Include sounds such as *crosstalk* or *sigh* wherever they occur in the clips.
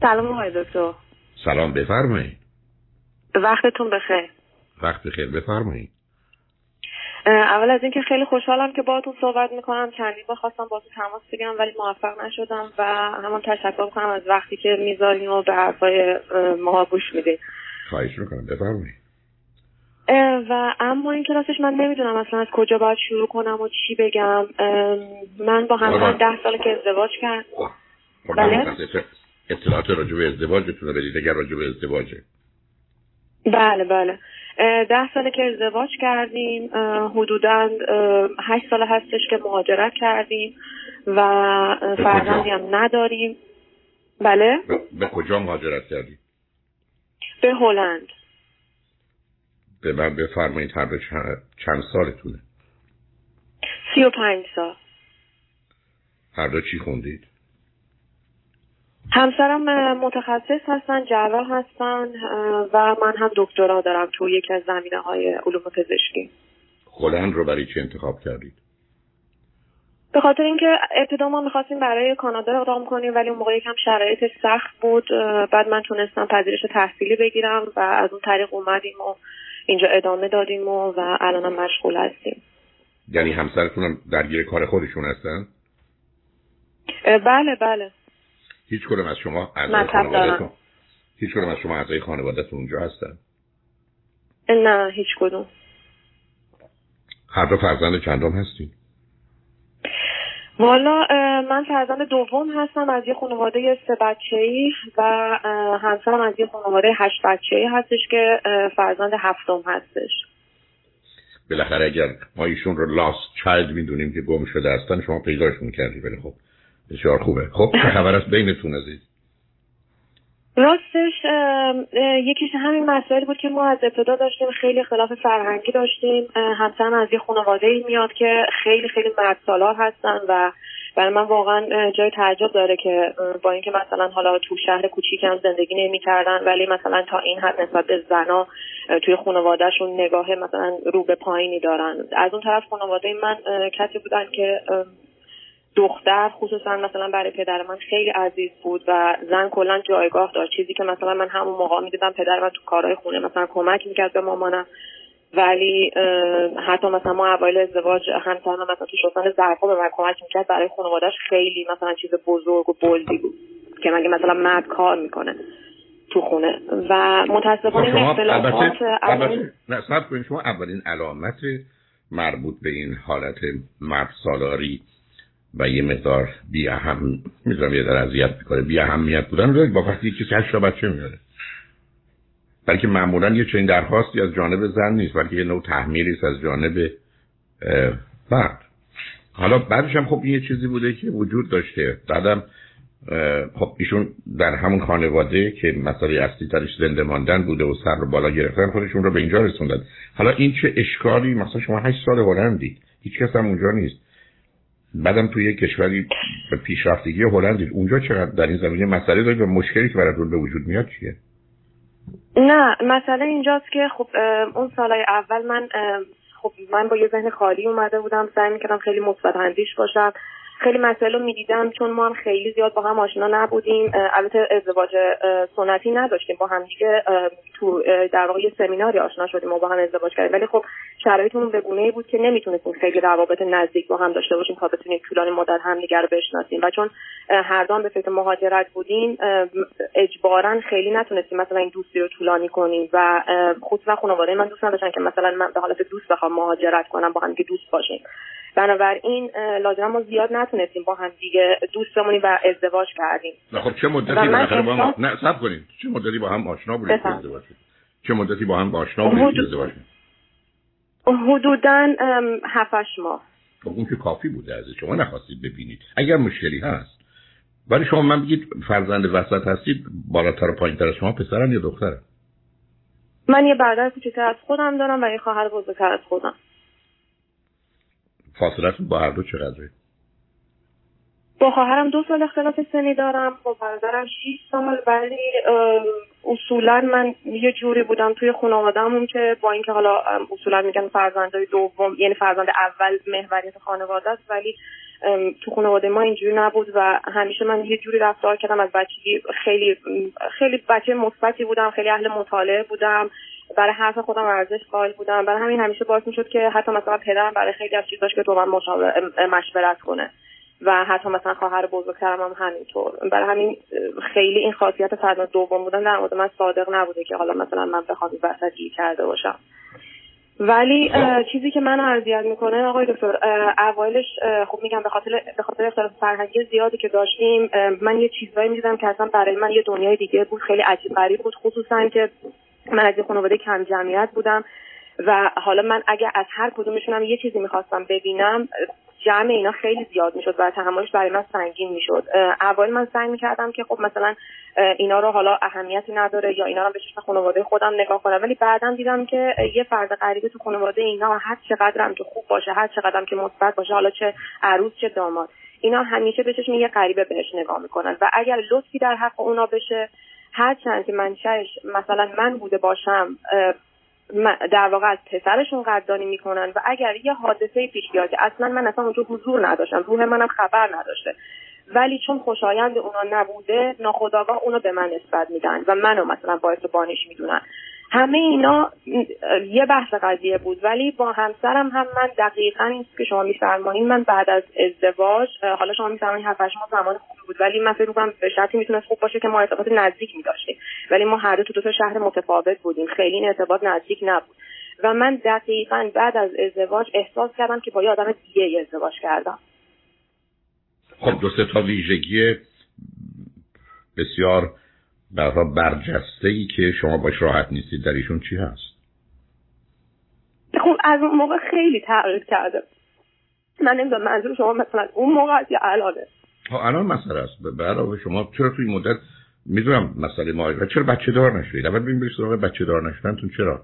سلام آقای دکتر. سلام بفرمایید. وقتتون بخیر. وقت بخیر بفرمایید. اول از اینکه خیلی خوشحالم که باهاتون صحبت می‌کنم. چندین بار خواستم باهاتون تماس بگیرم ولی موفق نشدم و همان تشکر می‌کنم از وقتی که می‌ذارین و به حرفای ما گوش میدین. خواهش می‌کنم بفرمایید. و اما این کلاسش من نمی‌دونم اصلا از کجا باید شروع کنم و چی بگم. من با همسرم ده سال که ازدواج کرد. خب، بله؟ اطلاعات راجع به ازدواجتون بدید اگر راجع به ازدواجه. بله بله. ده ساله که ازدواج کردیم حدودا هشت سال هستش که مهاجرت کردیم و فرزندی هم نداریم. بله؟ به کجا مهاجرت کردیم؟ به هلند. به من بفرمایید هر چند سالتونه؟ سی و پنج سال. هر دو چی خوندید؟ همسرم متخصص هستن جراح هستن و من هم دکترا دارم تو یکی از زمینه های علوم پزشکی. هلند رو برای چی انتخاب کردید؟ به خاطر اینکه ابتدا ما می‌خواستیم برای کانادا اقدام کنیم ولی اون موقع یکم شرایطش سخت بود. بعد من تونستم پذیرش تحصیلی بگیرم و از اون طریق اومدیم و اینجا ادامه دادیم و, و الانم مشغول هستیم. یعنی همسرتون هم درگیر کار خودشون هستن؟ بله بله. هیچ کدوم از شما اعضای خانوادهتون هیچ کدوم از شما اعضای خانوادهتون اونجا هستن؟ نه هیچ کدوم. هر دو فرزند چندم هستین؟ والا من فرزند دوم هستم از یه خانواده سه بچه ای و همسرم از یه خانواده هشت بچه ای هستش که فرزند هفتم هستش. بالاخره اگر ما ایشون رو لاست چایلد می‌دونیم که گم شده هستن شما پیداشون کردی ولی خب بسیار خوبه. خب چه *laughs* خبر است بینتون عزیز. راستش یکیش همین مسائل بود که ما از ابتدا داشتیم خیلی خلاف فرهنگی داشتیم. همسرم از یه خانواده ای میاد که خیلی خیلی مرد سالار هستن و برای من واقعا جای تعجب داره که با اینکه مثلا حالا تو شهر کوچیک هم زندگی نمی‌کردن ولی مثلا تا این حد نسبت به زنا توی خانوادهشون نگاه مثلا رو به پایینی دارن. از اون طرف خانواده من کسی بودن که دختر خصوصا مثلا برای پدر من خیلی عزیز بود و زن کلا جایگاه داشت. چیزی که مثلا من همون موقع می‌دیدم پدر من تو کارهای خونه مثلا کمک می‌کرد به مامانم. ولی حتی مثلا ما اوایل ازدواج همسرم مثلا تو شستن ظرفا به من کمک می‌کرد. برای خانوادهش خیلی مثلا چیز بزرگ و بلدی بود که مگه مثلا مرد کار می‌کنه تو خونه. و متاسفانه اختلافات شما اولین علامت مربوط به این حالت مرد سالاری و یه مقدار بی اهم می‌ذارم یه در اذیت می‌کنه. بی اهمیت بودن رو با وقتی کسی هشت بچه میاره. بلکه معمولا یه چنین درخواستی از جانب زن نیست بلکه یه نوع تحمیلی از جانب مرد. حالا بعدش هم خب این یه چیزی بوده که وجود داشته. بعدم خب ایشون در همون خانواده که مسئله اصلی ترش زنده ماندن بوده و سر رو بالا گرفتن خودشون رو به اینجا رسوندن. حالا این چه اشکالی؟ مثلا شما هشت سال هلندی. هیچ کس هم اونجا نیست. بعدم توی یک کشوری به پیشرفتگی هلند اونجا چقدر در این زمینه مسئله دارید و مشکلی که براتون به وجود میاد چیه؟ نه مسئله اینجاست که خب اون سالهای اول من خب من با یه ذهن خالی اومده بودم. سعی می‌کردم خیلی مثبت اندیش باشم. خیلی مسائل رو می‌دیدم چون ما هم خیلی زیاد با هم آشنا نبودیم. البته ازدواج سنتی نداشتیم. با هم دیگه تو در واقع یه سمیناری آشنا شدیم و با هم ازدواج کردیم. ولی خب شرایطمون به گونه ای بود که نمی‌تونستیم خیلی روابط نزدیک با هم داشته باشیم تا بتونیم طولانی مدت همدیگه رو بشناسیم. و چون هر دام به فکر مهاجرت بودیم اجبارا خیلی نتونستیم مثلا این دوستی رو طولانی کنیم. و خصوصا خانواده من دوست نداشتن که مثلا من به حالت دوست بخوام مهاجرت کنم با هم دوست باشیم. بنابراین لازم ما زیاد نتونستیم با هم دیگه دوست بمونیم و ازدواج کردیم. خب چه مدتی بالاخره با هم نه صبر کنید. چه مدتی با هم آشنا بودید ازدواج چه مدتی با هم آشنا بودید ازدواج حدودا هفتش ماه. خب اون که کافی بوده از شما نخواستید ببینید. اگر مشکلی هست. ولی شما من بگید فرزند وسط هستید بالاتر و پایینتر از شما پسرن یا دخترن؟ من یه برادر کوچکتر از خودم دارم و یه خواهر بزرگتر از خودم. فاصلتون با هر دو چقدره؟ با خواهرم دو سال اختلاف سنی دارم با برادرم 6 سال ولی اصولا من یه جوری بودم توی خانوادهمون که با اینکه حالا اصولا میگن فرزندای دوم یعنی فرزند اول محوریت خانواده است ولی تو خانواده ما اینجوری نبود و همیشه من یه جوری رفتار کردم از بچگی خیلی خیلی بچه مثبتی بودم خیلی اهل مطالعه بودم. برای حرف خودم ارزش قائل بودم. برای همین همیشه باعث می‌شد که حتی مثلا پدرم برای خیلی از چیزاش که تو من مشورت کنه و حتی مثلا خواهر بزرگترم هم همینطور. برای همین خیلی این خاصیت فرد دوم بودن در مورد من صادق نبوده که حالا مثلا من بخوام وسطی کرده باشم. ولی چیزی که من اذیت می‌کنه آقای دکتر اولش خب میگم به خاطر به خاطر اختلاف فرهنگی زیادی که داشتیم من یه چیزایی می‌دیدم که اصلا برای من یه دنیای دیگه بود. خیلی عجیب غریب بود. خصوصا که من از یه خانواده کم جمعیت بودم و حالا من اگر از هر کدومشونم یه چیزی می‌خواستم ببینم جمع اینا خیلی زیاد می‌شد و تحملش برای من سنگین می‌شد. اول من سعی می‌کردم که خب مثلا اینا رو حالا اهمیتی نداره یا اینا رو به چشم خانواده خودم نگاه کنم ولی بعدا دیدم که یه فرد غریبه تو خانواده اینا هر چقدرم که خوب باشه هر چقدرم که مثبت باشه حالا چه عروس چه داماد اینا همیشه به چشم یه غریبه بهش نگاه می‌کنن. و اگر لطفی در حق اونا بشه هر چند که منشأش مثلا من بوده باشم در واقع از پسرشون قدردانی می‌کنن و اگر یه حادثه پیش بیاد که اصلا من اصلا اونجا حضور نداشتم روح منم خبر نداشته. ولی چون خوشایند اونا نبوده ناخداگاه اونو به من نسبت میدن و منو مثلا باعث بانش می‌دونن. همه اینا یه بحث قضیه بود ولی با همسرم هم من دقیقا این که شما میفرمایین من بعد از ازدواج حالا شما میفرمایین هفت ما زمان خوبی بود ولی من فکر می‌کنم به شرطی می‌تونست خوب باشه که ما ارتباط نزدیک میداشتیم. ولی ما هر دو تو دو تا شهر متفاوت بودیم خیلی این ارتباط نزدیک نبود. و من دقیقا بعد از ازدواج احساس کردم که با یه آدم دیگه ازدواج کردم. خب دو تا ویژگی بسیار برها برجسته ای که شما باش راحت نیستید در ایشون چی هست؟ خب از اون موقع خیلی تغییر کرده. من نمی‌دونم منظور شما مثلا اون موقع یا الانه خب الان مسئله است. به علاوه شما چرا توی مدت می‌دونم مسئله ما چرا بچه دار نشدید؟ اول ببین برید سراغ بچه دار نشدنتون چرا؟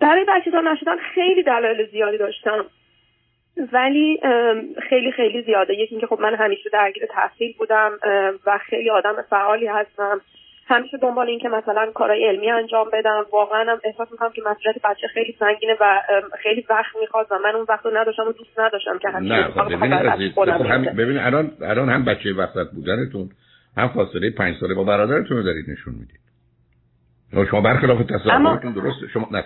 برای بچه دار نشدن خیلی دلایل زیادی داشتم. ولی خیلی خیلی زیاده. یکی اینکه خب من همیشه درگیر تحصیل بودم و خیلی آدم فعالی هستم. همیشه دنبال این که مثلا کارهای علمی انجام بدم. واقعا هم احساس می‌کنم که مسئولیت بچه خیلی سنگینه و خیلی وقت می‌خواد و من اون وقت رو نداشتم و دوست نداشتم که همیشه نه خب ببینید الان الان هم بچه وسط بودنتون هم فاصله پنج ساله با برادرتون رو دارید نشون می‌دید. شما برخلاف تصورتون درسته. شما نه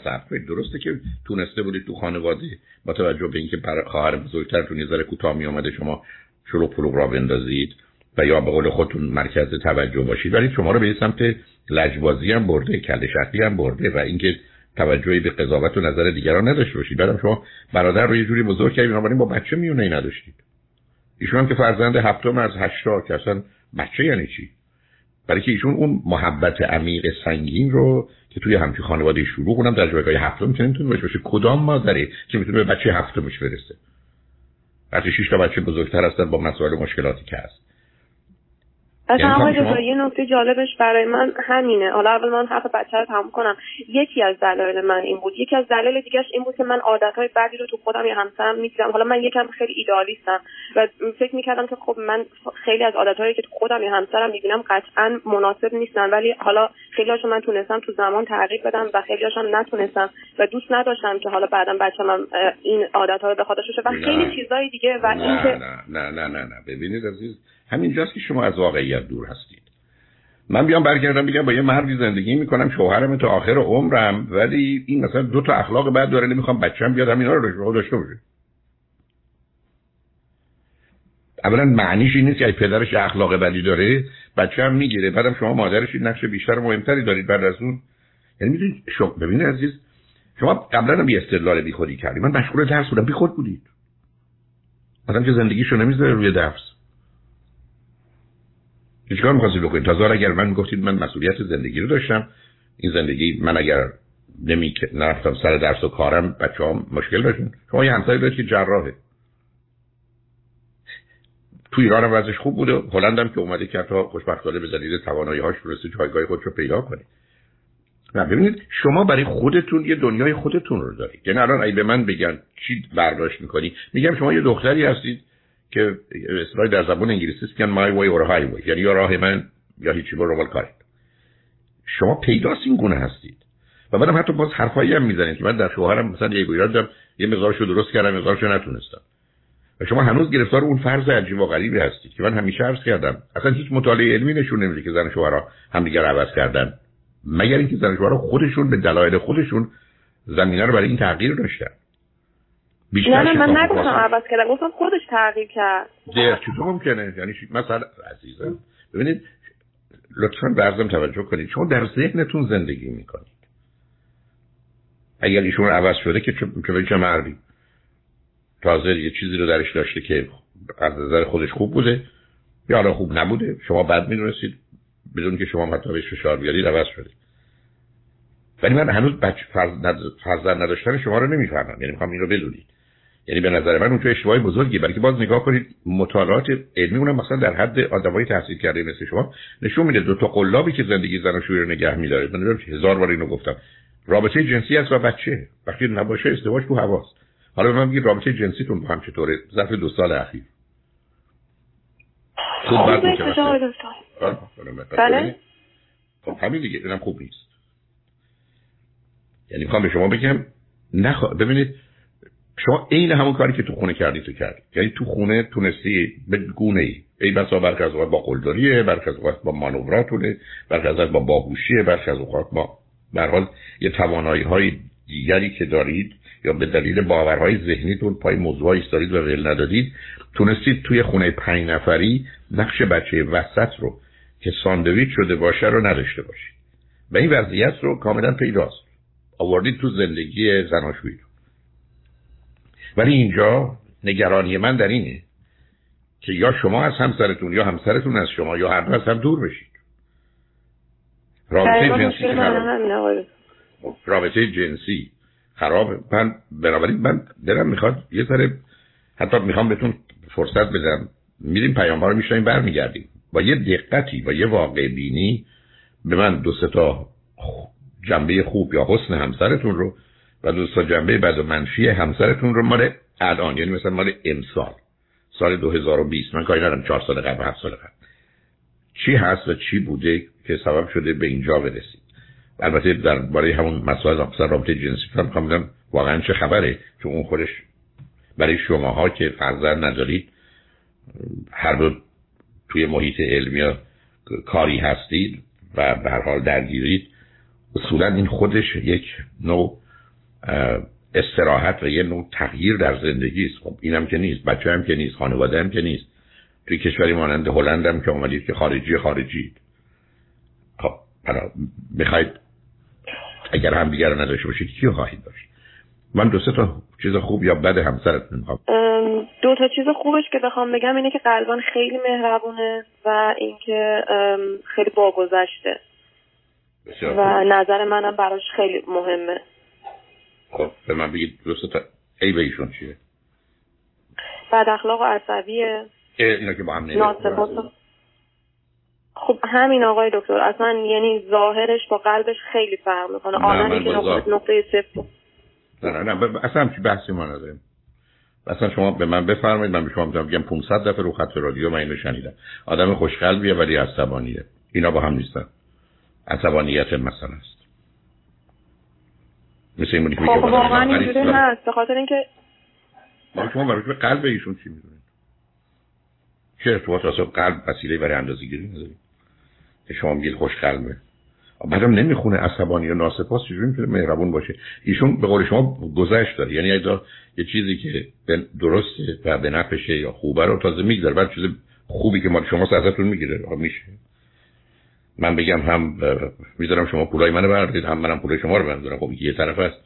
درسته که تونسته بودید تو خانواده با توجه به اینکه خواهر بزرگترتون یه ذره کوتاه می آمده شما شروع پلوغ را بندازید و یا به قول خودتون مرکز توجه باشید. ولی شما رو به سمت لجبازی هم برده کل شخصی هم برده و اینکه توجهی به قضاوت و نظر دیگران نداشته باشید. بعدم شما برادر رو یه جوری بزرگ کردید. بنابراین با بچه میونه نداشتید. ایشون هم که فرزند هفتم از هشتا که اصلا بچه یعنی چی؟ برای که ایشون اون محبت عمیق سنگین رو که توی همچین خانواده شروع کنم در جایگاه هفتم می‌تونه می‌تونه باشه. کدام مادره که می‌تونه به بچه هفتمش برسه؟ وقتی شش تا بچه بزرگتر هستن با مسائل و مشکلاتی که هست. اصلا یعنی آقای دکتر یه نکته جالبش برای من همینه. حالا اول من حرف بچه رو تموم کنم. یکی از دلایل من این بود. یکی از دلایل دیگهش این بود که من عادتهای بدی رو تو خودم یا همسرم می‌دیدم حالا من یکم خیلی ایدالیستم و فکر می‌کردم که خب من خیلی از عادتهایی که تو خودم یا همسرم می‌بینم قطعا مناسب نیستن. ولی حالا خیلی هاشو من تونستم تو زمان تغییر بدم و خیلی هاشم نتونستم و دوست نداشتم که حالا بعدا بچه من این عادت ها رو به خاطرش و خیلی چیزای دیگه و اینکه نه نه نه نه ببینید عزیز همینجاست که شما از واقعیت دور هستید. من بیام برگردم بگم با یه مردی زندگی می‌کنم شوهرم تا آخر عمرم ولی این مثلا دو تا اخلاق بعد داره نمی‌خوام بچه‌م بیاد همینا رو داشته باشه. اولا معنیش این نیست که پدرش اخلاق بدی داره بچه هم می‌گیره. بعدم شما این نقش بیشتر و مهمتری دارید بعد از اون. یعنی می‌دونید شما ببینید عزیز شما قبلا هم بی استدلال بی خودی کردی. من مشغول درس بودم. بی خود بودید. آدم که زندگیشو نمی‌ذاره روی درس. چیکار می‌خواستید بکنید. تازه اگر من می‌گفتید من مسئولیت زندگی رو داشتم. این زندگی من اگر نمی نرفتم سر درس و کارم بچه ها مشکل داشتن شما یه همسایی داشت که جراحه. تو ایران هم وضعش خوب بوده. هلند هم که اومده که حتی خوشبختانه به دلیل توانایی هاش تونسته جایگاه خودش رو پیدا کنه. نه ببینید شما برای خودتون یه دنیای خودتون رو دارید. یعنی الان اگه به من بگن چی برداشت می‌کنی میگم شما یه دختری هستید که اصطلاحی در زبان انگلیسی است میگن my way or highway. یعنی یا راه من یا هیچی برو رول کارید شما پیداست این گونه هستید. و بعدم حتی باز حرفایی هم می‌زنید. که من در شوهرم مثلا یه دارم یه مقدارشو درست کردم مقدارشو نتونستم. و شما هنوز گرفتار اون فرض عجیب و غریبی هستید که من همیشه عرض کردم اصلا هیچ مطالعه علمی نشون نمیده که زن شوهرها همدیگر عوض کردن. مگر اینکه زن شوهرها خودشون به دلایل خودشون زمینه رو برای این تغییر داشتن. نه نه من نگفتم عوض کردم گفتم خودش تغییر کرد. چطور ممکنه؟ یعنی مثلا عزیزم ببینید لطفا برزم توجه کنید. شما در ذهنتون زندگی می‌کنید. اگر ایشون عوض شده که چه چه مردی تازه یه چیزی رو درش داشته که از نظر خودش خوب بوده. یا حالا خوب نبوده. شما بد می‌دونستید. بدون که شما حتی بهش فشار بیارید عوض شده. ولی من هنوز بچه فرزند نداشتن شما رو نمی‌فهمم. یعنی می‌خوام این رو بدونید. یعنی به نظر من اونجا اشتباهی بزرگی. برای که باز نگاه کنید مطالعات علمی اونم مثلا در حد آدمای تحصیل کرده مثل شما نشون میده دو تا قلابی که زندگی زن و رو نگه میداره. من هزار بار اینو گفتم. رابطه جنسی است و بچه. وقتی نباشه ازدواج تو هواست حالا به من بگید رابطه جنسیتون با هم چطوره؟ ظرف دو سال اخیر. خوب بد بله. خب همین دیگه اینم خوب نیست. یعنی می‌خوام به شما بگم نخوا... ببینید شما عین همون کاری که تو خونه کردی تو کردی. یعنی تو خونه تونستی به گونه ای ای بسا برخ از با قلدریه برخ از اوقات با مانوراتونه برخ از با باهوشیه برخ از اوقات با برحال یه توانایی های دیگری که دارید یا به دلیل باورهای ذهنیتون پای موضوع ایستادید و ول ندادید تونستید توی خونه پنج نفری نقش بچه وسط رو که ساندویچ شده باشه رو نداشته باشید. و این وضعیت رو کاملا پیداست. آوردید تو زندگی زناشویی ولی اینجا نگرانی من در اینه که یا شما از همسرتون یا همسرتون از شما یا هر دو از هم دور بشید. رابطه جنسی رابطه جنسی. خراب. من بنابراین من دلم می‌خواد یه ذره حتی می‌خوام بهتون فرصت بدم. میریم پیام ها رو میشنیم برمیگردیم. با یه دقتی با یه واقع بینی به من دو تا جنبه خوب یا حسن همسرتون رو و دو تا جنبه بد و منفی همسرتون رو مال الان یعنی مثلا مال امسال سال 2020 من کاری ندارم چهار سال قبل هفت سال قبل. چی هست و چی بوده که سبب شده به اینجا برسید البته در برای همون مسائل افسر رابطه جنسی هم کاملا واقعا چه خبره؟ چون اون خودش برای شماها که فرزند ندارید هر دو توی محیط علمی کاری هستید و به هر حال درگیرید اصولا این خودش یک نوع استراحت و یه نوع تغییر در زندگی است. خب اینم که نیست بچه هم که نیست خانواده هم که نیست. توی کشوری مانند هلند هم که اومدید که خارجی خارجی. خب می‌خواید اگر هم دیگر نداشته باشید کیو خواهید داشت؟ من دو سه تا چیز خوب یا بد همسرت می‌خوام. دو تا چیز خوبش که بخوام بگم اینه که قلبان خیلی مهربونه و اینکه خیلی باگذشته. و نظر منم براش خیلی مهمه. خب به من بگید دو تا. ای به ایشون چیه؟ بد اخلاق و عصبیه. اینا که با هم نمیده خب همین آقای دکتر اصلا یعنی ظاهرش با قلبش خیلی فرق می‌کنه. آدمی که نقطه صفر. نه نه نه اصلا چی بحثی ما نداریم. اصلا شما به من بفرمایید من به شما بگم 500 دفعه رو خط رادیو من اینو شنیدم. آدم خوشقلبیه ولی عصبانیه. اینا با هم نیستن. عصبانیت مثلا است. مثل این که خب واقعا اینجوری هست. به خاطر اینکه ما شما برای به قلب ایشون چی می‌دونید؟ چه ارتباط اصلا قلب وسیله برای اندازه گیری که شما میگید خوش قلبه. بعدم نمی‌خونه عصبانی یا ناسپاس چجوری می‌تونه مهربون باشه؟ ایشون به قول شما گذشت داره. یعنی اگه یه چیزی که درسته و به نفشه یا خوبه رو تازه می‌گذاره بعد چیز خوبی که ما شما ازتون می‌گیره. میشه. من بگم هم می‌ذارم شما پولای منو بردارید. هم منم پولای شما رو بردارم. خب یه طرف است.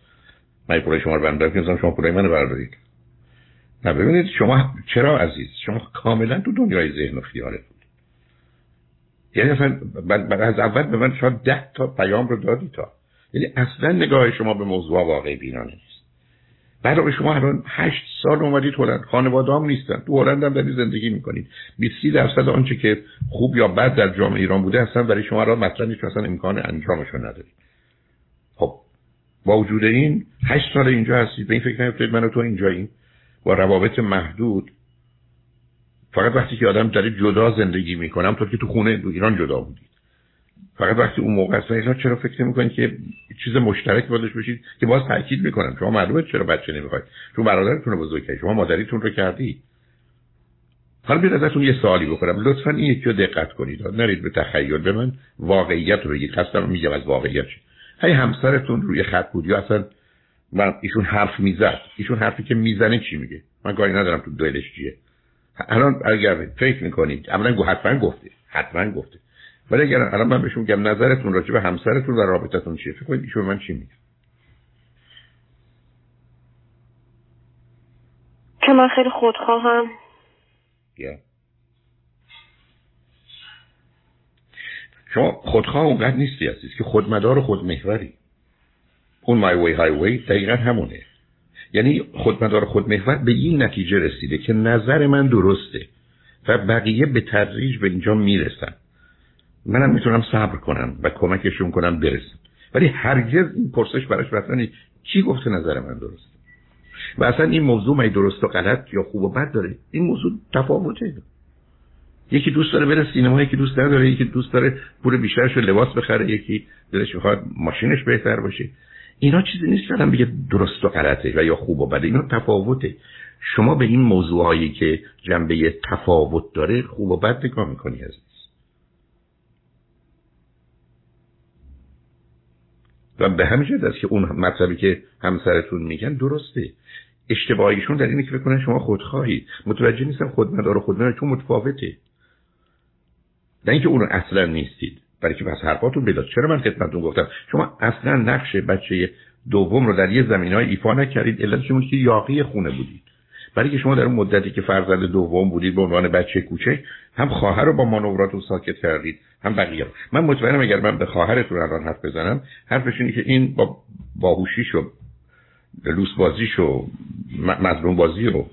من پولای شما رو بردارم. که شما پولای منو بردارید. نه ببینید شما چرا عزیز؟ شما کاملا تو دنیای ذهن و خیالت یعنی اصلا از اول به من شاید ده تا پیام رو دادی تا. یعنی اصلا نگاه شما به موضوع واقعی بینانه نیست. بعد شما الان هشت سال اومدید هلند. خانواده هم نیستن. تو هلند هم دارید زندگی می‌کنید 20 درصد آنچه که خوب یا بد در جامعه ایران بوده اصلا برای شما را مطرح نیست اصلا امکان انجامشون ندارید خب با وجود این هشت سال اینجا هستید به این فکر نیفتید من و تو اینجاییم با روابط محدود فقط وقتی که آدم داره جدا زندگی می‌کنم تو که تو خونه دو ایران جدا بودید. فقط وقتی اون موقع است چرا فکر می‌کنید که چیز مشترک بازش بشید که باز تاکید می‌کنم شما معلومه چرا بچه نمی‌خواید. چون برادرتون رو بزرگ کردید. شما مادریتون رو کردی. حالا بیاد ازتون یه سوالی بکنم لطفا این یکی رو دقت کنید. نرید به تخیل به من. واقعیت رو بگید. خستم میگم از واقعیت چی. هی همسرتون روی خط بود یا اصلا من ایشون حرف می‌زد. ایشون حرفی که می‌زنه چی میگه؟ من کاری ندارم تو دلش چیه. الان اگر فکر می‌کنید اولا حتما گفته حتما گفته. ولی اگر الان من بهشون میگم نظرتون راجع به همسرتون و رابطتون چیه فکر کنید ایشون من چی میگه؟ که من خیلی خودخواهم. yeah. شما خودخواه اونقدر نیستی هستید که خودمدار و خودمحوری. اون مای وی های وی دقیقا همونه. یعنی خودمدار خودمحور به این نتیجه رسیده که نظر من درسته و بقیه به تدریج به اینجا می‌رسن. منم می‌تونم صبر کنم و کمکشون کنم برسم. ولی هرگز این پرسش براش بطنی کی گفته نظر من درسته و اصلا این موضوع می درست و غلط یا خوب و بد داره؟ این موضوع تفاوته. یکی دوست داره بره سینما یکی دوست نداره یکی دوست داره پول بیشترش رو لباس بخره یکی دلش می‌خواد ماشینش بهتر باشه. اینا چیزی نیست که بگه درست و غلطه و یا خوب و بده. اینا تفاوته. شما به این موضوع هایی که جنبه تفاوت داره خوب و بد نگاه می‌کنی از و به همین جد است که اون مطلبی که همسرتون میگن درسته. اشتباهیشون در اینه که بکنن شما خودخواهید متوجه نیستم خودمدار و خودمدار چون متفاوته. نه اینکه اون اصلا نیستید. برای که پس حرفاتون بداد چرا من خدمتتون گفتم؟ شما اصلا نقش بچه دوم رو در یه زمین های ایفا نکردید علتش این که یاقی خونه بودید. برای که شما در اون مدتی که فرزند دوم بودید به عنوان بچه کوچک هم خواهر رو با مانوراتون ساکت کردید هم بقیه من مطمئنم اگر من به خواهرتون الان حرف بزنم حرفش اینه که این با باهوشیش و لوس بازیش و مظلوم بازی و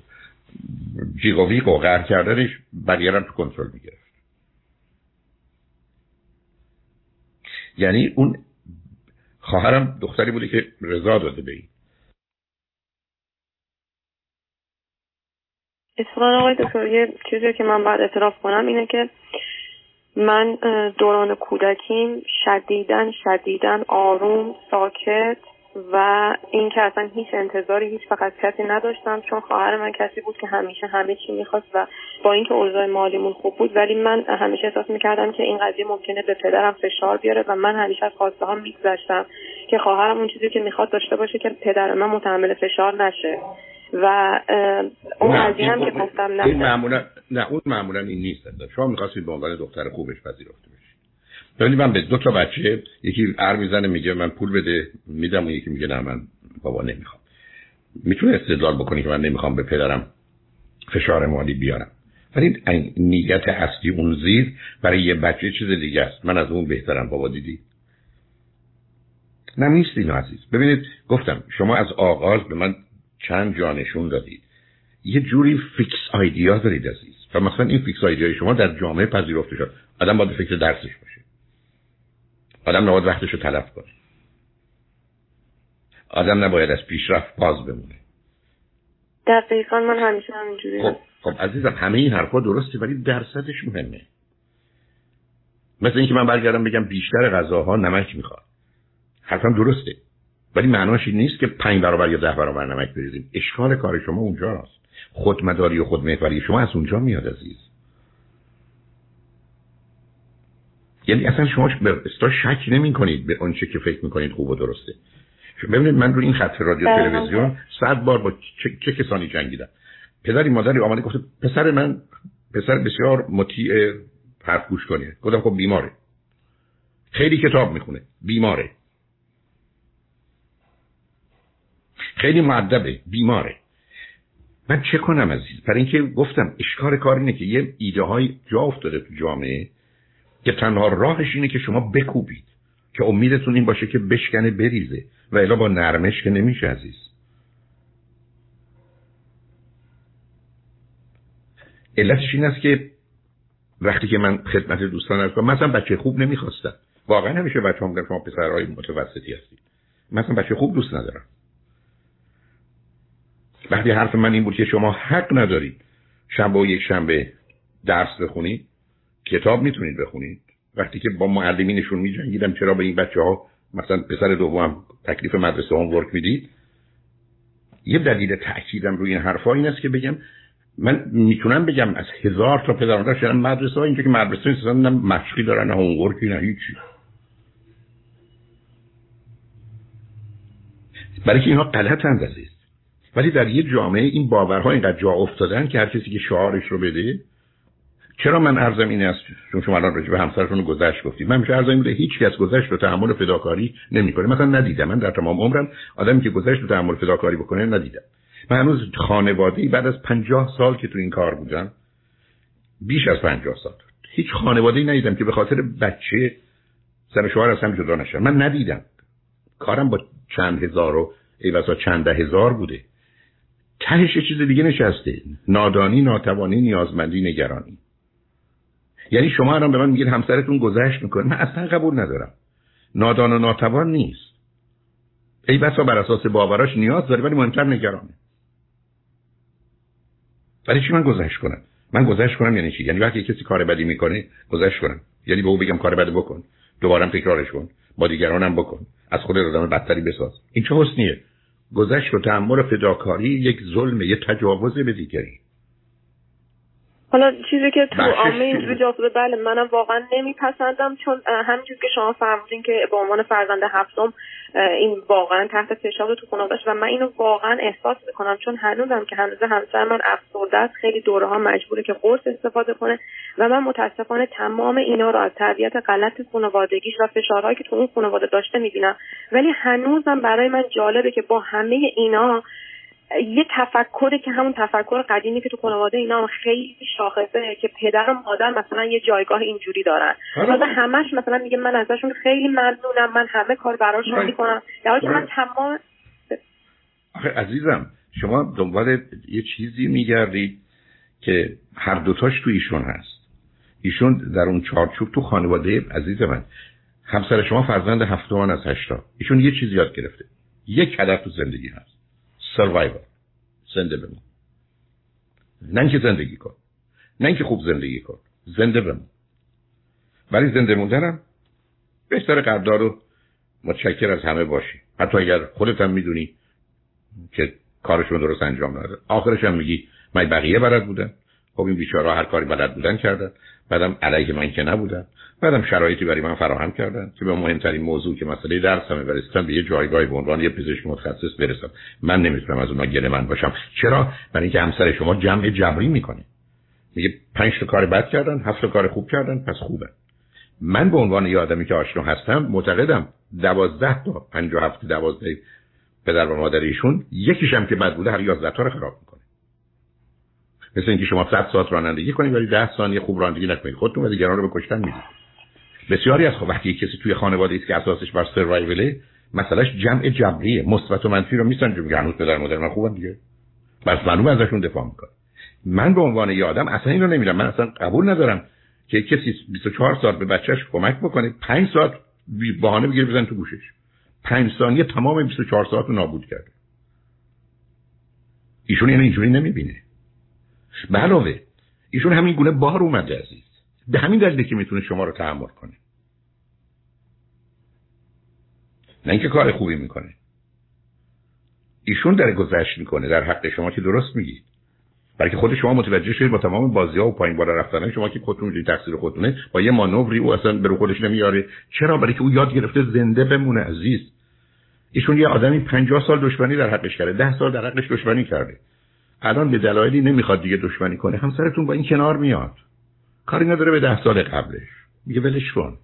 جیغ و قهر کردنش بقیه تو کنترل می‌گرفت. یعنی اون خواهرم دختری بوده که رضا داده به این. اتفاقا آقای دکتر یه چیزی که من بعد اعتراف کنم اینه که من دوران کودکیم شدیدن شدیدن آروم ساکت و این که اصلا هیچ انتظاری هیچ فقط کسی نداشتم چون خواهر من کسی بود که همیشه همه چی می‌خواست و با اینکه اوضاع مالیمون خوب بود ولی من همیشه احساس می‌کردم که این قضیه ممکنه به پدرم فشار بیاره و من همیشه از خواسته ها میگذشتم که خواهرم اون چیزی که می‌خواد داشته باشه که پدر من متحمل فشار نشه. و اون قضیه هم که گفتم نه معمولا نه اون معمولا این نیست. شما می‌خواستید به عنوان دختر خوبش پذیرفته ببینید من به دو تا بچه یکی ار می‌زنه میگه من پول بده میدم و یکی میگه نه من بابا نمی‌خوام. می‌تونه استدلال بکنی که من نمی‌خوام به پدرم فشار مالی بیارم. ولی نیت اصلی اون زیر برای یه بچه چیز دیگه است. من از اون بهترم بابا دیدی؟ نه نیست اینو عزیز. ببینید گفتم شما از آغاز به من چند جا نشون دادید. یه جوری fixed idea دارید عزیز. و مثلا این fixed idea ی شما در جامعه پذیرفته شد. آدم باید فکر درسش باشه. آدم نباید وقتش رو تلف کنه. آدم نباید از پیشرفت باز بمونه. دقیقا من همیشه همینجوری. خب, خب عزیزم همه این حرفا درسته ولی درصدش مهمه. مثل اینکه من برگردم بگم بیشتر غذاها نمک می‌خواد حرفم درسته. ولی معناش این نیست که پنج برابر یا ده برابر نمک بریزیم. اشکال کار شما اونجاست. خودمداری و خودمحوری شما از اونجا میاد عزیز. یعنی اصلا شما به شک نمی کنید به آنچه که فکر می‌کنید خوب و درسته. ببینید من رو این خط رادیو بله. تلویزیون صد بار با چه, چه کسانی جنگیدم. پدری مادری آمده گفته پسر من پسر بسیار مطیع حرف گوش کنه. گفتم خب بیماره. خیلی کتاب می‌خونه. بیماره. خیلی معدبه بیماره. من چه کنم عزیز؟ برای اینکه گفتم اشکار کار اینه که یه ایده های جا افتاده تو جامعه. که تنها راهش اینه که شما بکوبید که امیدتون این باشه که بشکنه بریزه. و الا با نرمش که نمیشه عزیز. علتش این است که وقتی که من خدمت دوستان کنم مثلا بچه خوب نمی‌خواستم واقعا نمیشه بچه هم شما پسرهای متوسطی هستید. مثلا بچه خوب دوست ندارم وقتی حرف من این بود که شما حق ندارید شنبه و یک شنبه درس بخونید کتاب می‌تونید بخونید. وقتی که با معلمینشون میجنگیدم چرا به این بچه ها مثلا پسر دوم تکلیف مدرسه هم ورک می‌دید؟ یه دلیل تاکیدم روی این حرفا این است که بگم من می‌تونم بگم از هزار تا پدر مادر شدن مدرسه ها اینجا که مدرسه نیستن نه مشقی دارن نه هنگورکی نه هیچی. برای که اینها غلط عزیز. ولی در یه جامعه این باورها اینقدر جا افتادن که هر کسی که شعارش رو بده چرا من ارزم این است؟ چون شما الان به همسرتون گذشت گفتید. من میشه ارزم این هیچ کس گذشت رو تحمل فداکاری نمی‌کنه. مثلا ندیدم. من در تمام عمرم آدمی که گذشت رو تحمل فداکاری بکنه ندیدم. من هنوز خانواده بعد از پنجاه سال که تو این کار بودم بیش از پنجاه سال هیچ خانواده ای ندیدم که به خاطر بچه سر شوهر از هم جدا نشه من ندیدم. کارم با چند هزار و ای بسا چند ده هزار بوده. تهش چیز دیگه نشسته. نادانی ناتوانی نیازمندی نگرانی. یعنی شما الان به من میگید همسرتون گذشت می‌کنه؟ من اصلا قبول ندارم. نادان و ناتوان نیست. ای بسا بر اساس باوراش نیاز داره ولی مهمتر نگرانه. ولی چی من گذشت کنم؟ من گذشت کنم یعنی چی؟ یعنی وقتی کسی کار بدی می‌کنه گذشت کنم. یعنی به او بگم کار بده بکن. دوبارم تکرارش کن. با دیگرانم بکن. از خود آدم بدتری بساز. این چه حسنیه؟ گذشت و تحمل و فداکاری یک ظلم یک تجاوز به دیگری. حالا چیزی که تو عامه اینجوری جا بله منم واقعا نمیپسندم چون همین چیزی که شما فرمودین که به عنوان فرزند هفتم این واقعا تحت فشار تو خونه و من اینو واقعا احساس می‌کنم چون هنوزم که هنوز همسر من افسرده است خیلی دوره ها مجبوره که قرص استفاده کنه و من متاسفانه تمام اینا رو از تربیت غلط خانوادگیش و فشارهایی که تو اون خانواده داشته می‌بینم. ولی هنوزم برای من جالبه که با همه اینا یه تفکری که همون تفکر قدیمی که تو خانواده اینا هم خیلی شاخصه که پدر و مادر مثلا یه جایگاه اینجوری دارن. مثلا آره. همش مثلا میگه من ازشون خیلی ممنونم من همه کار براشون آره. می‌کنم در حالی که من آره. تمام آخه عزیزم شما دنبال یه چیزی میگردید که هر دوتاش تو ایشون هست. ایشون در اون چارچوب تو خانواده عزیز من. همسر شما فرزند هفتمان از هشتا. ایشون یه چیزی یاد گرفته. یک هدف تو زندگی هست. سروایور زنده بمون. نه اینکه زندگی کن. نه اینکه خوب زندگی کن. زنده بمون. ولی زنده موندنم بهتر قدردار و متشکر از همه باشی. حتی اگر خودت هم می‌دونی که کارشون درست انجام نداد آخرش هم میگی من بقیه بلد بودن خب این بیچاره هر کاری بلد بودن کردن. بعدم علیه من که نبودن. بعدم شرایطی برای من فراهم کردن که به مهمترین موضوع که مسئله درسمه برسیدم به یه جایگاهی به عنوان یه پزشک متخصص برسم. من نمی‌تونم از اونها گله من باشم. چرا؟ برای اینکه همسر شما جمع جبری می‌کنه. میگه پنج تا کار بد کردن هفت تا کار خوب کردن پس خوبه. من به عنوان یه آدمی که آشنا هستم معتقدم دوازده تا پنج و هفت دوازده پدر و مادر ایشون یکیشم که بد بوده هر یازده تا رو خراب می‌کنه. مثل اینکه شما 100 ساعت رانندگی کنید ولی 10 ثانیه خوب رانندگی نکنید. خودتون و دیگران رو به کشتن می‌دید. بسیاری از خب وقتی کسی توی خانواده است که اساسش بر سروایوله مسئلهش جمع جبریه مثبت و منفی رو میسنجه میگه هنوز پدر مادر من خوبن دیگه. بس معلومه ازشون دفاع می‌کنه. من به عنوان یه آدم اصلا این رو نمی‌دونم. من اصلا قبول ندارم که کسی 24 ساعت به بچهش کمک بکنه 5 ساعت بهانه بگیره بزن تو گوشش. 5 ثانیه تمام 24 ساعت رو نابود کرده. ایشون یعنی اینجوری نمی‌بینه. به علاوه ایشون همین گونه بار اومده عزیز. به همین دلیله که می‌تونه شما رو تحمل کنه. نه اینکه کار خوبی می‌کنه. ایشون در گذشت می‌کنه. در حق شما که درست میگید برای که خود شما متوجه شدید با تمام بازی ها و پایین بالا رفتن شما که خودتون می‌دونید تقصیر خودتونه با یه مانوری او اصلا به خودش نمیاره. چرا؟ برای که او یاد گرفته زنده بمونه عزیز. ایشون یه آدمی 50 سال دشمنی در حقش کرده. ده سال در حقش دشمنی کرده. الان به دلایلی نمی‌خواد دیگه دشمنی کنه. همسرتون با این کنار میاد. کاری نداره به ده سال قبلش. میگه ولش کن.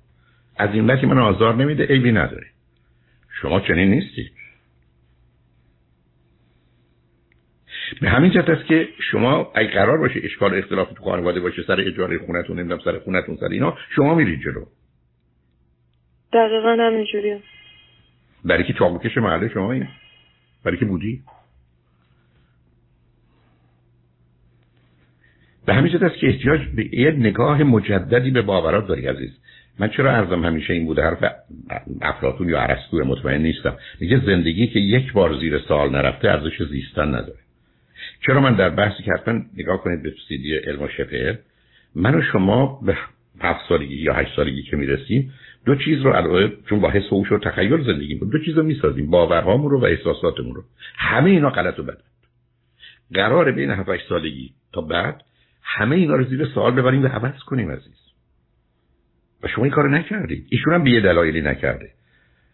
از این که من آزار نمیده عیبی نداره. شما چنین نیستید به همین جهت است که شما اگه قرار باشه اشکال اختلاف تو خانواده باشه سر اجاره خونتون نمی‌دونم سر خونتون سر اینا شما میرید جلو. دقیقا همینجوریه. برای که چاقوکش محله شما این برای که بودی؟ به همین جهت است که احتیاج به یه نگاه مجددی به باورات داری عزیز. من چرا ارزم همیشه این بوده حرف افلاطون یا ارسطو مطمئن نیستم. میگه زندگی که یک بار زیر سال نرفته ارزش زیستن نداره. چرا من در بحثی که حتما نگاه کنید به سیدی علم و شفر من و شما به هفت سالگی یا هشت سالگی که می‌رسیم دو چیز رو علاوه چون با حس و و تخیل زندگی دو چیز رو می‌سازیم باورهامون رو و احساساتمون رو. همه اینا غلط و بده قرار بین 7 سالگی تا بعد همه اینا رو زیر سوال ببریم و عوض کنیم عزیز. و شما این کارو نکردید. ایشون هم به دلایلی نکرده.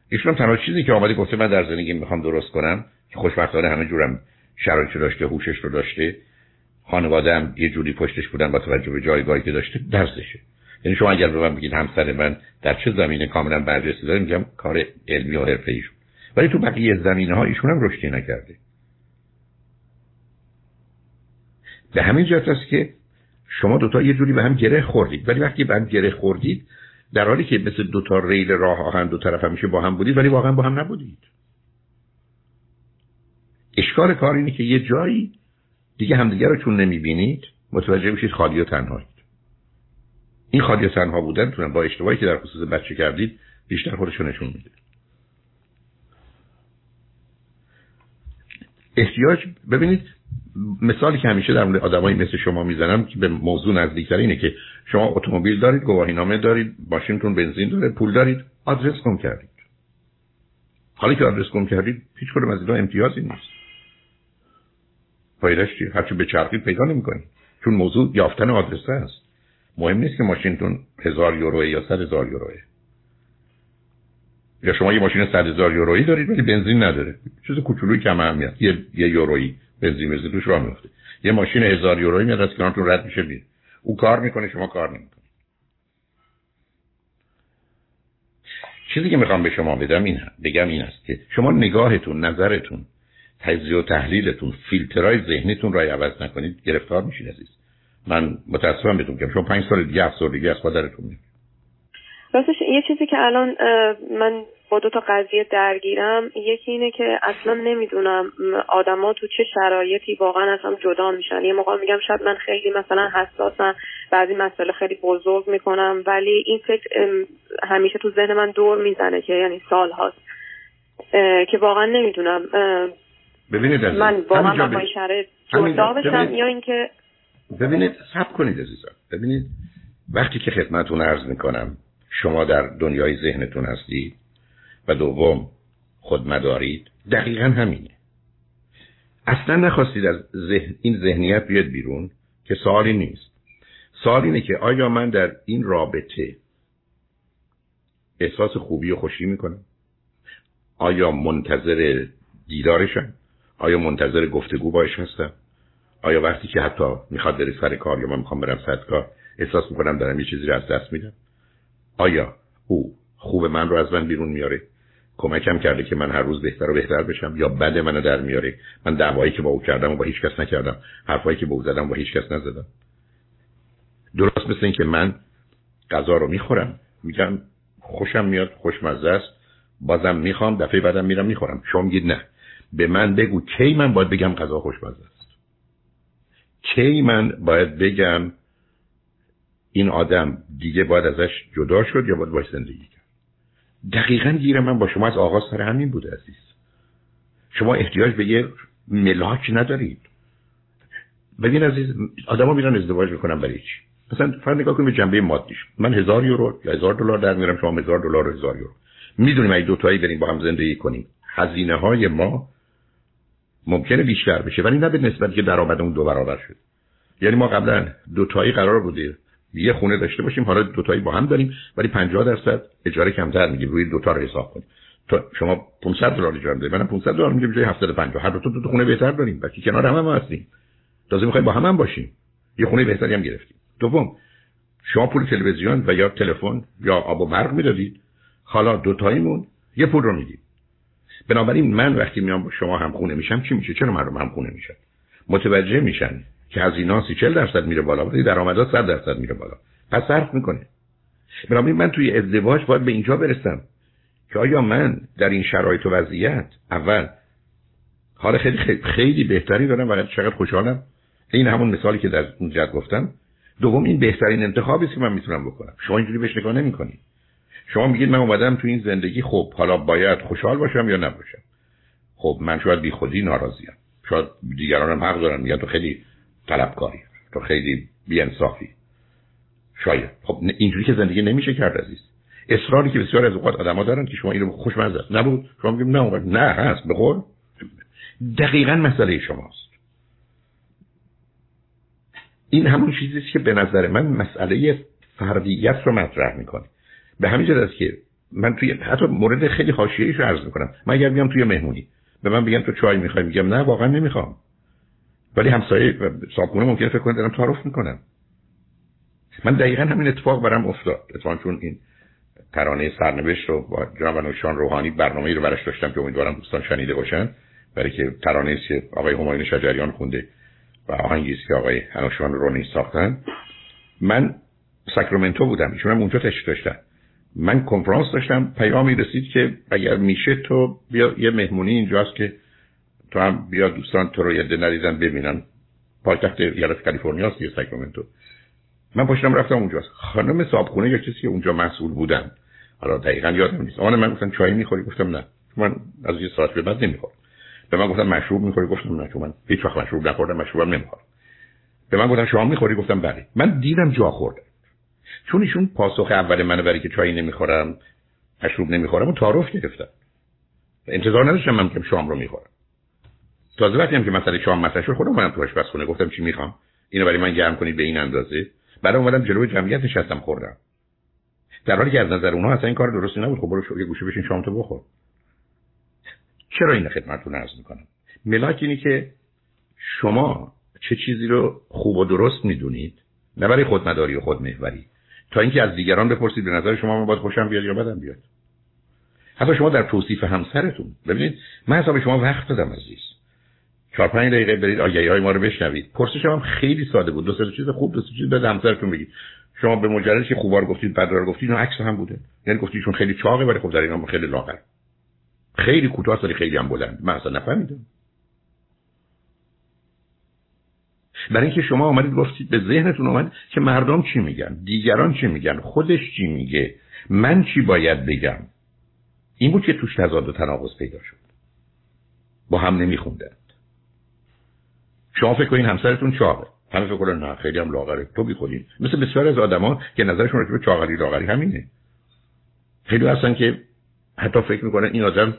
ایشون هم تنها چیزی که آمده گفته من در زندگی می‌خوام درست کنم که خوشبختانه همه جورم شرایط داشته هوشش رو داشته. خانواده‌ام یه جوری پشتش بودن با توجه به جایگاهی که داشته درسشه. یعنی شما اگر به من بگید همسر من در چه زمینه کاملا برجسته داره میگم کار علمی و حرفه ایشون ولی تو بقیه زمینه ها ایشون هم رشدی نکرده. به همین جهت است که شما دوتا یه جوری به هم گره خوردید. ولی وقتی به هم گره خوردید در حالی که مثل دو تا ریل راه آهن دو طرف همیشه با هم بودید ولی واقعا با هم نبودید. اشکال کار اینه که یه جایی دیگه همدیگه رو چون نمی‌بینید متوجه میشید خالی و تنهایید. این خالی و تنها بودن با اشتباهی که در خصوص بچه کردید بیشتر خودشو نشون میده. احتیاج ببینید مثالی که همیشه در مورد آدمایی مثل شما می‌زنم که به موضوع نزدیکتر اینه که شما اتومبیل دارید گواهی نامه دارید ماشینتون بنزین داره پول دارید آدرس گم کردید. حالا که آدرس گم کردید هیچ کدوم از اینا امتیازی نیست. فایدهش چیه هرچی به چرخی پیدا نمی‌کنید. چون موضوع یافتن آدرس است. مهم نیست که ماشینتون هزار یوروه یا صد هزار یوروه. یا شما یه ماشین صد هزار یورویی دارید ولی بنزین نداره. چیز کوچولویی کم اهمیت. یه یه یورویی. بنزین بنزین توش راه میفته یه ماشین هزار یورویی میاد از کنارتون رد میشه میره او کار می‌کنه شما کار نمی‌کنه چیزی که می‌خوام به شما بدم این بگم این است که شما نگاهتون نظرتون تجزیه و تحلیلتون فیلترهای ذهنیتون را عوض نکنید گرفتار میشید عزیز. من متاسفم بهتون که شما پنج سال دیگه افسردگی از خودتون میاد راستش یه چیزی که الان من با دو تا قضیه درگیرم. یکی اینه که اصلا نمی‌دونم آدما تو چه شرایطی واقعا از هم جدا میشن. یه موقع میگم شاید من خیلی مثلا حساسم بعضی مسئله خیلی بزرگ می‌کنم ولی این فکر همیشه تو ذهن من دور می‌زنه که یعنی سال هاست. که واقعا نمی‌دونم. ببینید من واقعا با این شرایط جدا بشم یا اینکه ببینید سب کنید عزیزم. ببینید وقتی که خدمتون عرض می‌کنم شما در دنیای ذهنتون هستید و دوم خود مدارید دقیقا همینه. اصلا نخواستید از ذهن این ذهنیت بیاد بیرون که سوالی نیست. سوال اینه که آیا من در این رابطه احساس خوبی و خوشی می‌کنم؟ آیا منتظر دیدارشم؟ آیا منتظر گفتگو باش هستم؟ آیا وقتی که حتی می‌خواد بره سر کار یا من می‌خوام برم سر کار احساس می‌کنم دارم یه چیزی رو از دست میدم؟ آیا او خوب من رو از من بیرون میاره کمکم کرده که من هر روز بهتر و بهتر بشم یا بد منو در میاره. من دعوایی که با او کردم و با هیچ کس نکردم. حرفایی که با او زدم با هیچ کس نزدم. درست مثل این که من غذا رو می‌خورم. میگم خوشم میاد خوشمزه است. بازم می‌خوام دفعه بعدم میرم می‌خورم. شما میگید نه. به من بگو کی من باید بگم غذا خوشمزه است. کی من باید بگم این آدم دیگه باید ازش جدا شد یا باید باش زندگی دقیقا گیر من با شما از آغاز سر همین بوده عزیز. شما احتیاج به یه ملاک ندارید. ببین عزیز آدما میرن ازدواج می‌کنن برای چی. مثلا فرض نگاه کنید به جنبه مادیش. من هزار یورو یا هزار دلار در میارم شما هزار دلار و هزار یورو. می‌دونیم اگه دو تایی بریم با هم زندگی کنیم. هزینه های ما ممکنه بیشتر بشه ولی نه به نسبت که درآمدمون دو برابر شد. یعنی ما قبلا دو تایی قرار بوده یه خونه داشته باشیم حالا دو تایی با هم داریم ولی 50 درصد اجاره کمتر میگیم روی دو تا رو حساب کنیم. تو شما 500 دلار اجاره می‌دید منم 500 دلار میگم جای 750 هر دو تا خونه بهتر داریم بلکه کنار هم, هم هستیم. تازه می‌خوایم با هم هم باشیم. یه خونه بهتری هم گرفتیم. دوم شما پول تلویزیون و یا تلفن یا آب و برق می‌دادید. حالا دو تاییمون یه پول رو میدیم. بنابراین من وقتی میام شما هم خونه میشم چی میشه؟ چرا مردم هم خونه میشن؟ متوجه میشن که هزینه 40 درصد میره بالا ولی درآمدها 100 درصد میره بالا. پس صرف می‌کنه. بنابراین من توی ازدواج باید به اینجا برسم که آیا من در این شرایط و وضعیت اول حال خیلی خیلی, خیلی بهتری دارم و چقدر خوشحالم. این همون مثالی که در اون جد گفتم. دوم این بهترین انتخابی است که من می‌تونم بکنم. شما اینجوری بهش نگاه نمی‌کنید. شما میگید من اومدم تو این زندگی خب حالا باید خوشحال باشم یا نباشم؟ خب من شاید بی خودی ناراضیم. شاید دیگران هم حق دارن میگن تو خیلی طلبکاری تو خیلی بیانصافی. شاید. خب اینجوری که زندگی نمیشه کرد عزیز. اصراری که بسیار از اوقات آدما دارن که شما اینو خوشمزه است. نبود. شما میگید نه نه هست بخور دقیقا مسئله شماست. این همون چیزی که به نظر من مسئله فردیت رو مطرح می‌کنه. به همین است که من توی حتی مورد خیلی حاشیه‌ایش رو عرض می‌کنم. من اگر بیام توی مهمونی به من بگن تو چای می‌خوای؟ میگم نه واقعا نمی‌خوام. ولی همسایه صابخونه ممکنه فکر کنه دارم تعارف می‌کنم من دقیقا همین اتفاق برام افتاد. اتفاقا چون این ترانه سرنوشت رو با جناب نوشان روحانی برنامه رو برش داشتم که امیدوارم دوستان شنیده باشن. برای که ترانه که آقای همایون شجریان خونده و آهنگی که آقای انوشان رونی ساختن. من ساکرامنتو بودم. ایشون هم اونجا تشریف داشتن. من کنفرانس داشتم. پیامی رسید که اگر میشه تو بیا یه مهمونی اینجاست که تو هم بیا دوستان تو رو یه نریزن ببینن. پایتخت ایالت کالیفرنیا است ساکرامنتو من پشتم رفتم اونجا. خانم صابخونه یا کسی که اونجا مسئول بودن. حالا دقیقا یادم نیست. آن من گفتن چای می‌خوری؟ گفتم نه. من از یه ساعت به بعد نمی‌خورم. به من گفتن مشروب می‌خوری؟ گفتم نه چون من هیچ وقت مشروب نخوردم مشروبم نمی‌خورم. به من گفتن شام می‌خوری؟ گفتم بله. من دیدم جا خوردم چون ایشون پاسخ اول منو برای که چای نمی‌خورم مشروب نمی‌خورم و تعارف گرفتم انتظار نداشتم من که شام رو می‌خورم. تازه وقتی هم که مسئله شام مطرح شد خودم تو آشپزخونه گفتم چی می‌خوام؟ اینو برای من گرم کنید به این اندازه. بعد اومدم جلوی جمعیت نشستم خوردم. در حالی که از نظر اونها اصلا این کار درستی نبود خب برو یه گوشه بشین شام تو بخور. چرا این خدمتتون عرض می‌کنم؟ ملاک اینی که شما چه چیزی رو خوب و درست می‌دونید نه برای خودمداری و خودمحوری. تا اینکه از دیگران بپرسید به نظر شما من باید خوشم بیاد یا بدم بیاد؟ حتی شما در توصیف همسرتون ببینید من حساب شما وقت دادم عزیز. چهار پنج دقیقه برید. آگهی های ما رو بشنوید. پرسش هم خیلی ساده بود. دو سه چیز خوب دو سه چیز به همسرتون بگید. شما به مجرد که خوبار گفتید بدار گفتید اون عکس هم بوده. یعنی گفتید چون خیلی چاقه ولی خب در این خیلی لاغر. خیلی کوتاه ولی خیلی هم بلند. من اصلا نفهمیدم. برای اینکه شما آمدید گفتید به ذهنتون آمد که مردم چی میگن دیگران چی میگن خودش چی میگه من چی باید بگم. این بود که توش تضاد و تناقض پیدا شد. با هم نمیخوندند شما فکر کنین همسرتون چاقه. همه فکر کنن نه خیلی هم لاغره. تو بی خودین مثل بسیار از آدما که نظرشون راجع به چاقری لاغری همینه. خیلی هستن که حتی فکر می‌کنن این آدم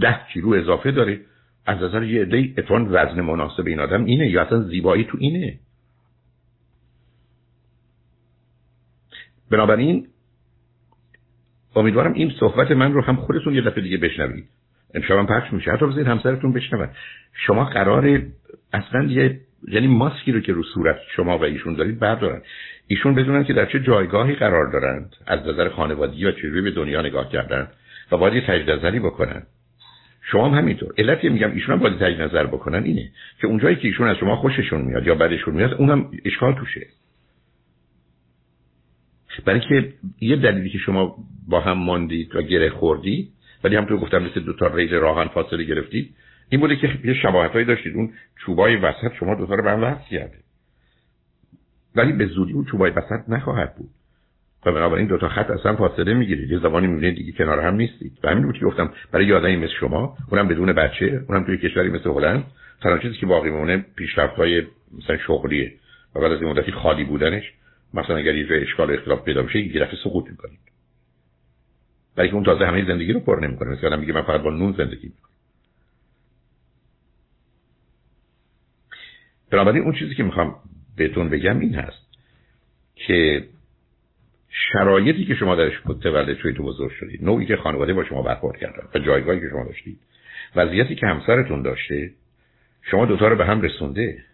ده کیلو اضافه داره. از نظر یه عده اتوان وزن مناسب این آدم اینه یا اصلا زیبایی تو اینه؟ بنابراین امیدوارم این صحبت من رو هم خودتون یه دفعه دیگه بشنوید. امشب هم پخش میشه. حتی بزنید همسرتون بشنون شما قرار اصلا یه یعنی ماسکی رو که رو صورت شما و ایشون دارید بردارن. ایشون بدونن که در چه جایگاهی قرار دارند. از نظر خانوادگی و چجوری به دنیا نگاه کردن و باید یه تجدید نظری بکنن. شما هم همینطور. علتی میگم ایشون هم باید تجدید نظر بکنن اینه که اونجایی که ایشون از شما خوششون میاد یا بدشون میاد اونم اشکال توشه. برای که یه دلیلی که شما با هم ماندید و گره خوردید ولی همونطور گفتم مثل دو تا ریل راهن فاصله گرفتید این بوده که یه شباهت هایی داشتید. اون چوبای وسط شما دو تا رو به هم کرده ولی به زودی اون چوبای وسط نخواهد بود. و بنابراین دو تا خط اصلا فاصله می‌گیرید. یه زمانی می‌بینید دیگه کنار هم نیستید. و همین بود که گفتم برای یادایی مثل شما اونم بدون بچه اونم توی کشوری مثل هلند تنها چیزی که باقی میمونه پیشرفت های مثلا شغلیه. و بعد از این مدتی خالی بودنش مثلا اگر یه اشکال اختلاف پیدا بشه یه دفعه سقوط می‌کنید. برای که اون تازه همه زندگی رو پر نمی‌کنه. مثلا میگه من فقط با نون زندگی می‌کنم. بنابراین اون چیزی که می‌خوام بهتون بگم این هست که شرایطی که شما درش متولد شدید و بزرگ شدید نوعی که خانواده با شما برخورد کردن و جایگاهی که شما داشتید وضعیتی که همسرتون داشته شما دوتا رو به هم رسونده.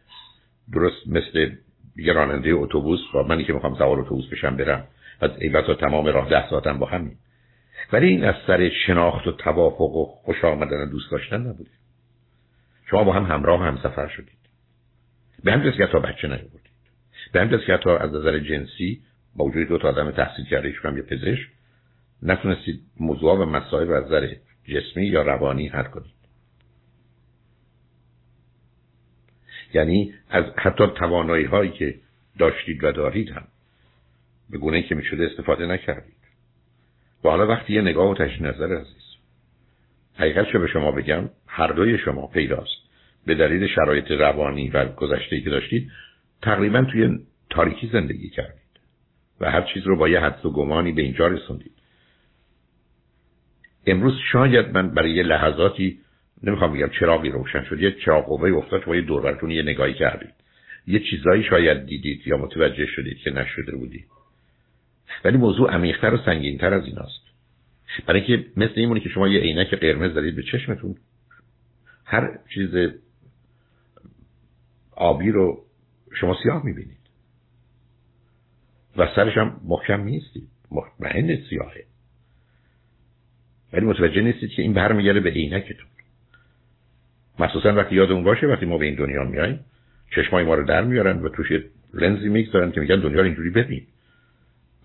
درست مثل یه راننده اتوبوس و منی که می‌خوام سوار اتوبوس بشم برم. و ای تمام راه ده ساعتم با همین. ولی این از سر شناخت و توافق و خوش آمدن و دوست داشتن نبوده شما با هم همراه هم سفر شدید. به هم که حتی بچه نیاوردید. به هم که حتی از نظر جنسی با وجود دو تا آدم تحصیل کرده ایشون یه پزشک نتونستید موضوع و مسائل از نظر جسمی یا روانی حل کنید. یعنی از حتی توانایی هایی که داشتید و دارید هم به گونه که می‌شده استفاده نکردید. و حالا وقتی یه نگاه و تشت نظر عزیز. حقیقت به شما بگم هر دوی شما پیداست. به دلیل شرایط روانی و گذشته که داشتید تقریبا توی تاریکی زندگی کردید. و هر چیز رو با یه حدس و گمانی به اینجا رسوندید. امروز شاید من برای یه لحظاتی نمی‌خوام بگم چراغی روشن شد یه چراغ قوه افتاد شما یه یه نگاهی کردید. یه چیزایی شاید دیدید یا متوجه شدید که نشده بودید. ولی موضوع عمیقتر و سنگینتر از ایناست. برای اینکه مثل اینمونه که شما یه عینک قرمز دارید به چشمتون هر چیز آبی رو شما سیاه می‌بینید. و سرش هم محکم نیستید مطمئن سیاهه. ولی متوجه نیستید که این برمیگرده به عینکتون. مخصوصا وقتی یادمون باشه وقتی ما به این دنیا میاییم چشمای ما رو در میارن و توش یه لنزی می‌گذارن که میگن دنیا رو اینجوری ببین.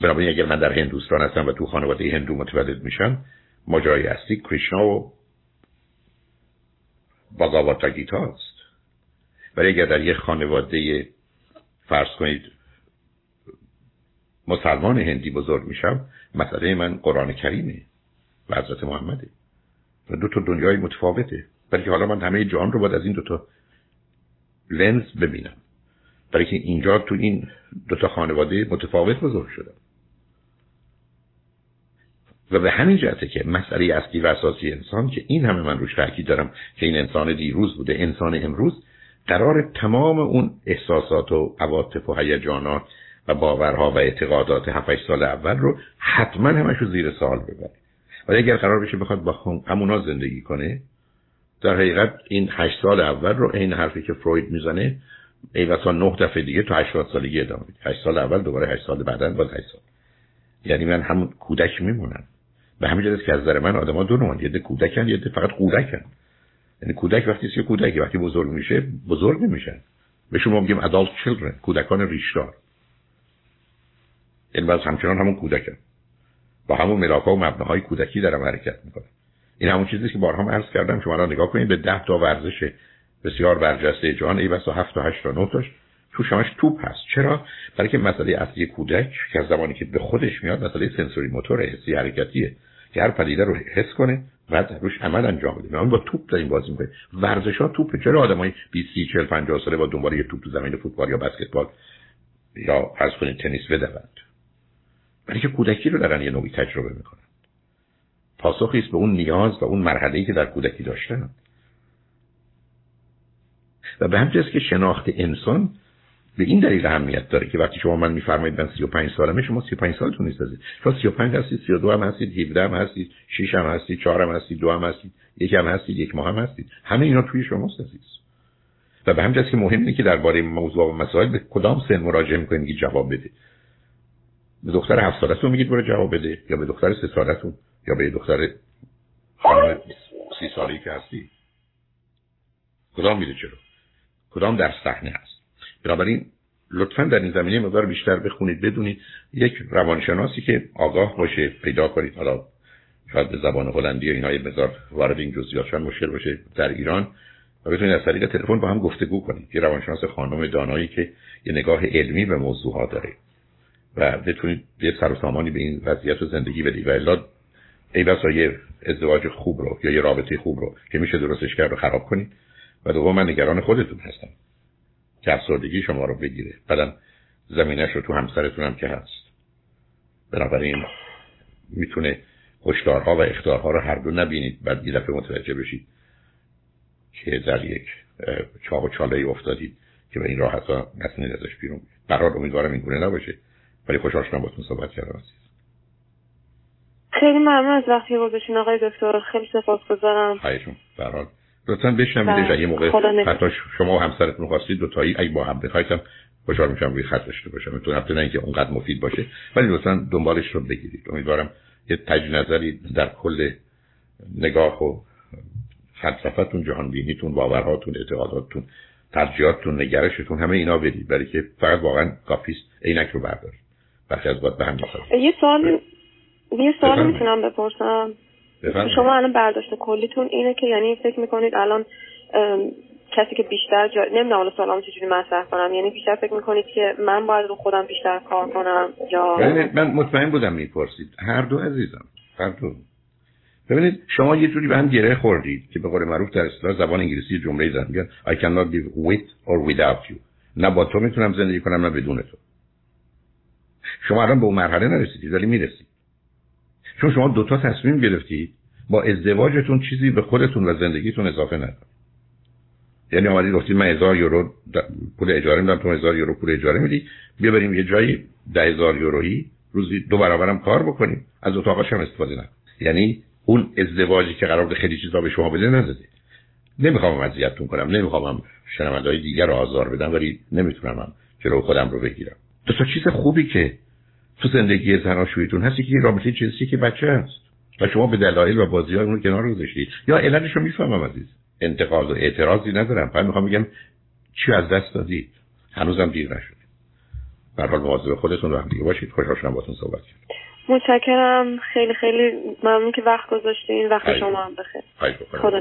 بنابراین اگر من در هندوستان هستم و تو خانواده هندو متولد میشم ماجرای اصلی کریشنا و باگاواتا گیتا است ولی اگر در یک خانواده فرض کنید مسلمان هندی بزرگ میشم مسئله من قرآن کریمه و حضرت محمده. و دو تا دنیای متفاوته. بلکه حالا من همه جان رو باید از این دو تا لنز ببینم. برای که اینجا تو این دو تا خانواده متفاوت بزرگ شدم. و به همین جهته که مسئله اصلی و اساسی انسان که این همه من روش تاکید دارم که این انسان دیروز بوده انسان امروز قرار تمام اون احساسات و عواطف و هیجانات و باورها و اعتقادات 7 سال اول رو حتما همش رو زیر سوال ببره. ولی اگر قرار بشه بخواد با همونا زندگی کنه در حقیقت این 8 سال اول رو این حرفی که فروید می‌زنه ای واسه نه دفعه دیگه تا 80 سالگی ادامه میده. 8 سال اول دوباره 8 سال بعدا باز 8 سال. یعنی من همون کودک میمونم. به همین جهت که از نظر من آدما دو نوعن یه کودکن یه فقط کودکن. یعنی کودک وقتی که کودکی وقتی بزرگ میشه بزرگ نمیشن. به شما میگیم adult children کودکان ریشدار. این باز همچنان همون کودکن. با همون ملاکا و مبناهای کودکی دارم حرکت می‌کنم این همون چیزی که بارها عرض کردم. شما را نگاه کنید به ده تا ورزش بسیار برجسته جهان ای بس و هفت و هشت و نه تاش. تو همش توپ هست. چرا؟ برای که مسئله اصلی کودک که از زمانی که به خودش میاد مسئله سنسوری موتور حسی حرکتیه. که هر پدیده رو حس کنه و روش عمل انجام بده. ما با توپ داریم بازی می‌کنیم. ورزش ها توپه چرا آدمای 20 30 40 50 ساله با دنبال یه توپ تو زمین فوتبال یا بسکتبال یا فرض کنید تنیس بدوند؟ برای که کودکی رو دارن یه نوعی تجربه می‌کنن. پاسخی است به اون نیاز و اون مرحله‌ای که در کودکی داشتن. و به همین که شناخت انسان به این دلیل اهمیت داره که وقتی شما من میفرمایید من 35 سالمه شما 35 سالتون نیست عزیز. شما 35 هستید 32 هم هستید 17 هم هستید 6 هم هستید 4 هم هستید 2 هم هستید یک هم هستید یک ماه هم هستید. همه اینا توی شماست عزیز. و به همین که مهم اینه که درباره موضوع و مسائل به کدام سن مراجعه می‌کنید که جواب بده. به دختر 7 سالتون میگید برو جواب بده یا به دختر 3 سالتون یا به دختر خانم 30 سالی که هستی. کدام میده چرا کدام در صحنه هست؟ بنابراین لطفا در این زمینه مقدار بیشتر بخونید. بدونید یک روانشناسی که آگاه باشه پیدا کنید. حالا شاید به زبان هلندی و اینها یه مقدار وارد این جزئیات مشکل باشه در ایران. و بتونید از طریق تلفن با هم گفتگو کنید. یه روانشناس خانم دانایی که یه نگاه علمی به موضوع داره. و بتونید یه سر و سامانی به این وضعیت و زندگی بدید. و الا ای بسا یه ازدواج خوب رو یا یه رابطه خوب رو که میشه درستش کرد و خراب کنید. و دوم من نگران خودتون هستم. که افسردگی شما رو بگیره. بعدم زمینش رو تو همسرتون هم که هست. بنابراین می‌تونه هشدارها و اختارها رو هر دو نبینید بعد یه دفعه متوجه بشید که در یک چاق و چاله افتادید که به این راحت ها نتونید ازش بیرون برحال امیدوارم این گونه نباشه. ولی خوشحال شدم باتون صحبت کردم عزیز. خیلی ممنون از وقتی گذاشتین آقای دکتر. خیلی سپاسگزارم. خواهشون برحال لطفا بشنوید بله. یه موقع حتی شما و همسرتون خواستید دو تایی اگه با هم بخواید خوشحال میشم روی خط داشته باشم. تو هفته نه اینکه اونقدر مفید باشه. ولی لطفا دنبالش رو بگیرید. امیدوارم یه تجدید نظری در کل نگاه و فلسفتون جهان بینیتون باورهاتون اعتقاداتتون ترجیحاتتون نگرشتون همه اینا بدید. برای که فقط واقعا کافیست عینک رو بردارید. برخی از به هم یه سوال یه سوال می‌تونم بپرسم؟ شما الان برداشت کلیتون اینه که یعنی فکر می‌کنید الان کسی که بیشتر جا... نمی‌دونم حالا سوالامو چجوری مطرح کنم. یعنی بیشتر فکر می‌کنید که من باید رو خودم بیشتر کار کنم یا من مطمئن بودم می‌پرسید. هر دو عزیزم هر دو. ببینید شما یه جوری به هم گره خوردید که به قول معروف در اصطلاح زبان انگلیسی جمله زن میگن I cannot live with or without you. نه با تو می‌تونم زندگی کنم نه بدون تو. شما الان به اون مرحله نرسیدید ولی می‌رسید. چون شما دوتا تصمیم گرفتید با ازدواجتون چیزی به خودتون و زندگیتون اضافه ندارید یعنی آمدید گفتید من هزار یورو پول اجاره میدم تو هزار یورو پول اجاره میدی. بیا بریم یه جایی ده هزار یورویی روزی دو برابرم کار بکنیم. از اتاقاش هم استفاده نکن یعنی اون ازدواجی که قرار خیلی چیزا به شما بده نزدی نمی‌خوام اذیتتون کنم نمی‌خوام شنوندهای دیگر رو آزار بدم ولی نمی‌تونم جلو خودم رو بگیرم. تا چیز خوبی که تو زندگی زناشویتون هستی که رابطه جنسی که بچه هست. و شما به دلایل و بازی های اون کنار گذاشتید یا علتش رو می‌فهمم عزیز. انتقاد و اعتراضی ندارم. فقط می‌خوام بگم چی از دست دادید. هنوزم دیر نشد به حال مواظب خودتون وقتی دیگه باشید. خوشحال شدم باهاتون صحبت کردم متشکرم. خیلی خیلی ممنون که وقت گذاشتین. وقت شما هم بخیر. خدا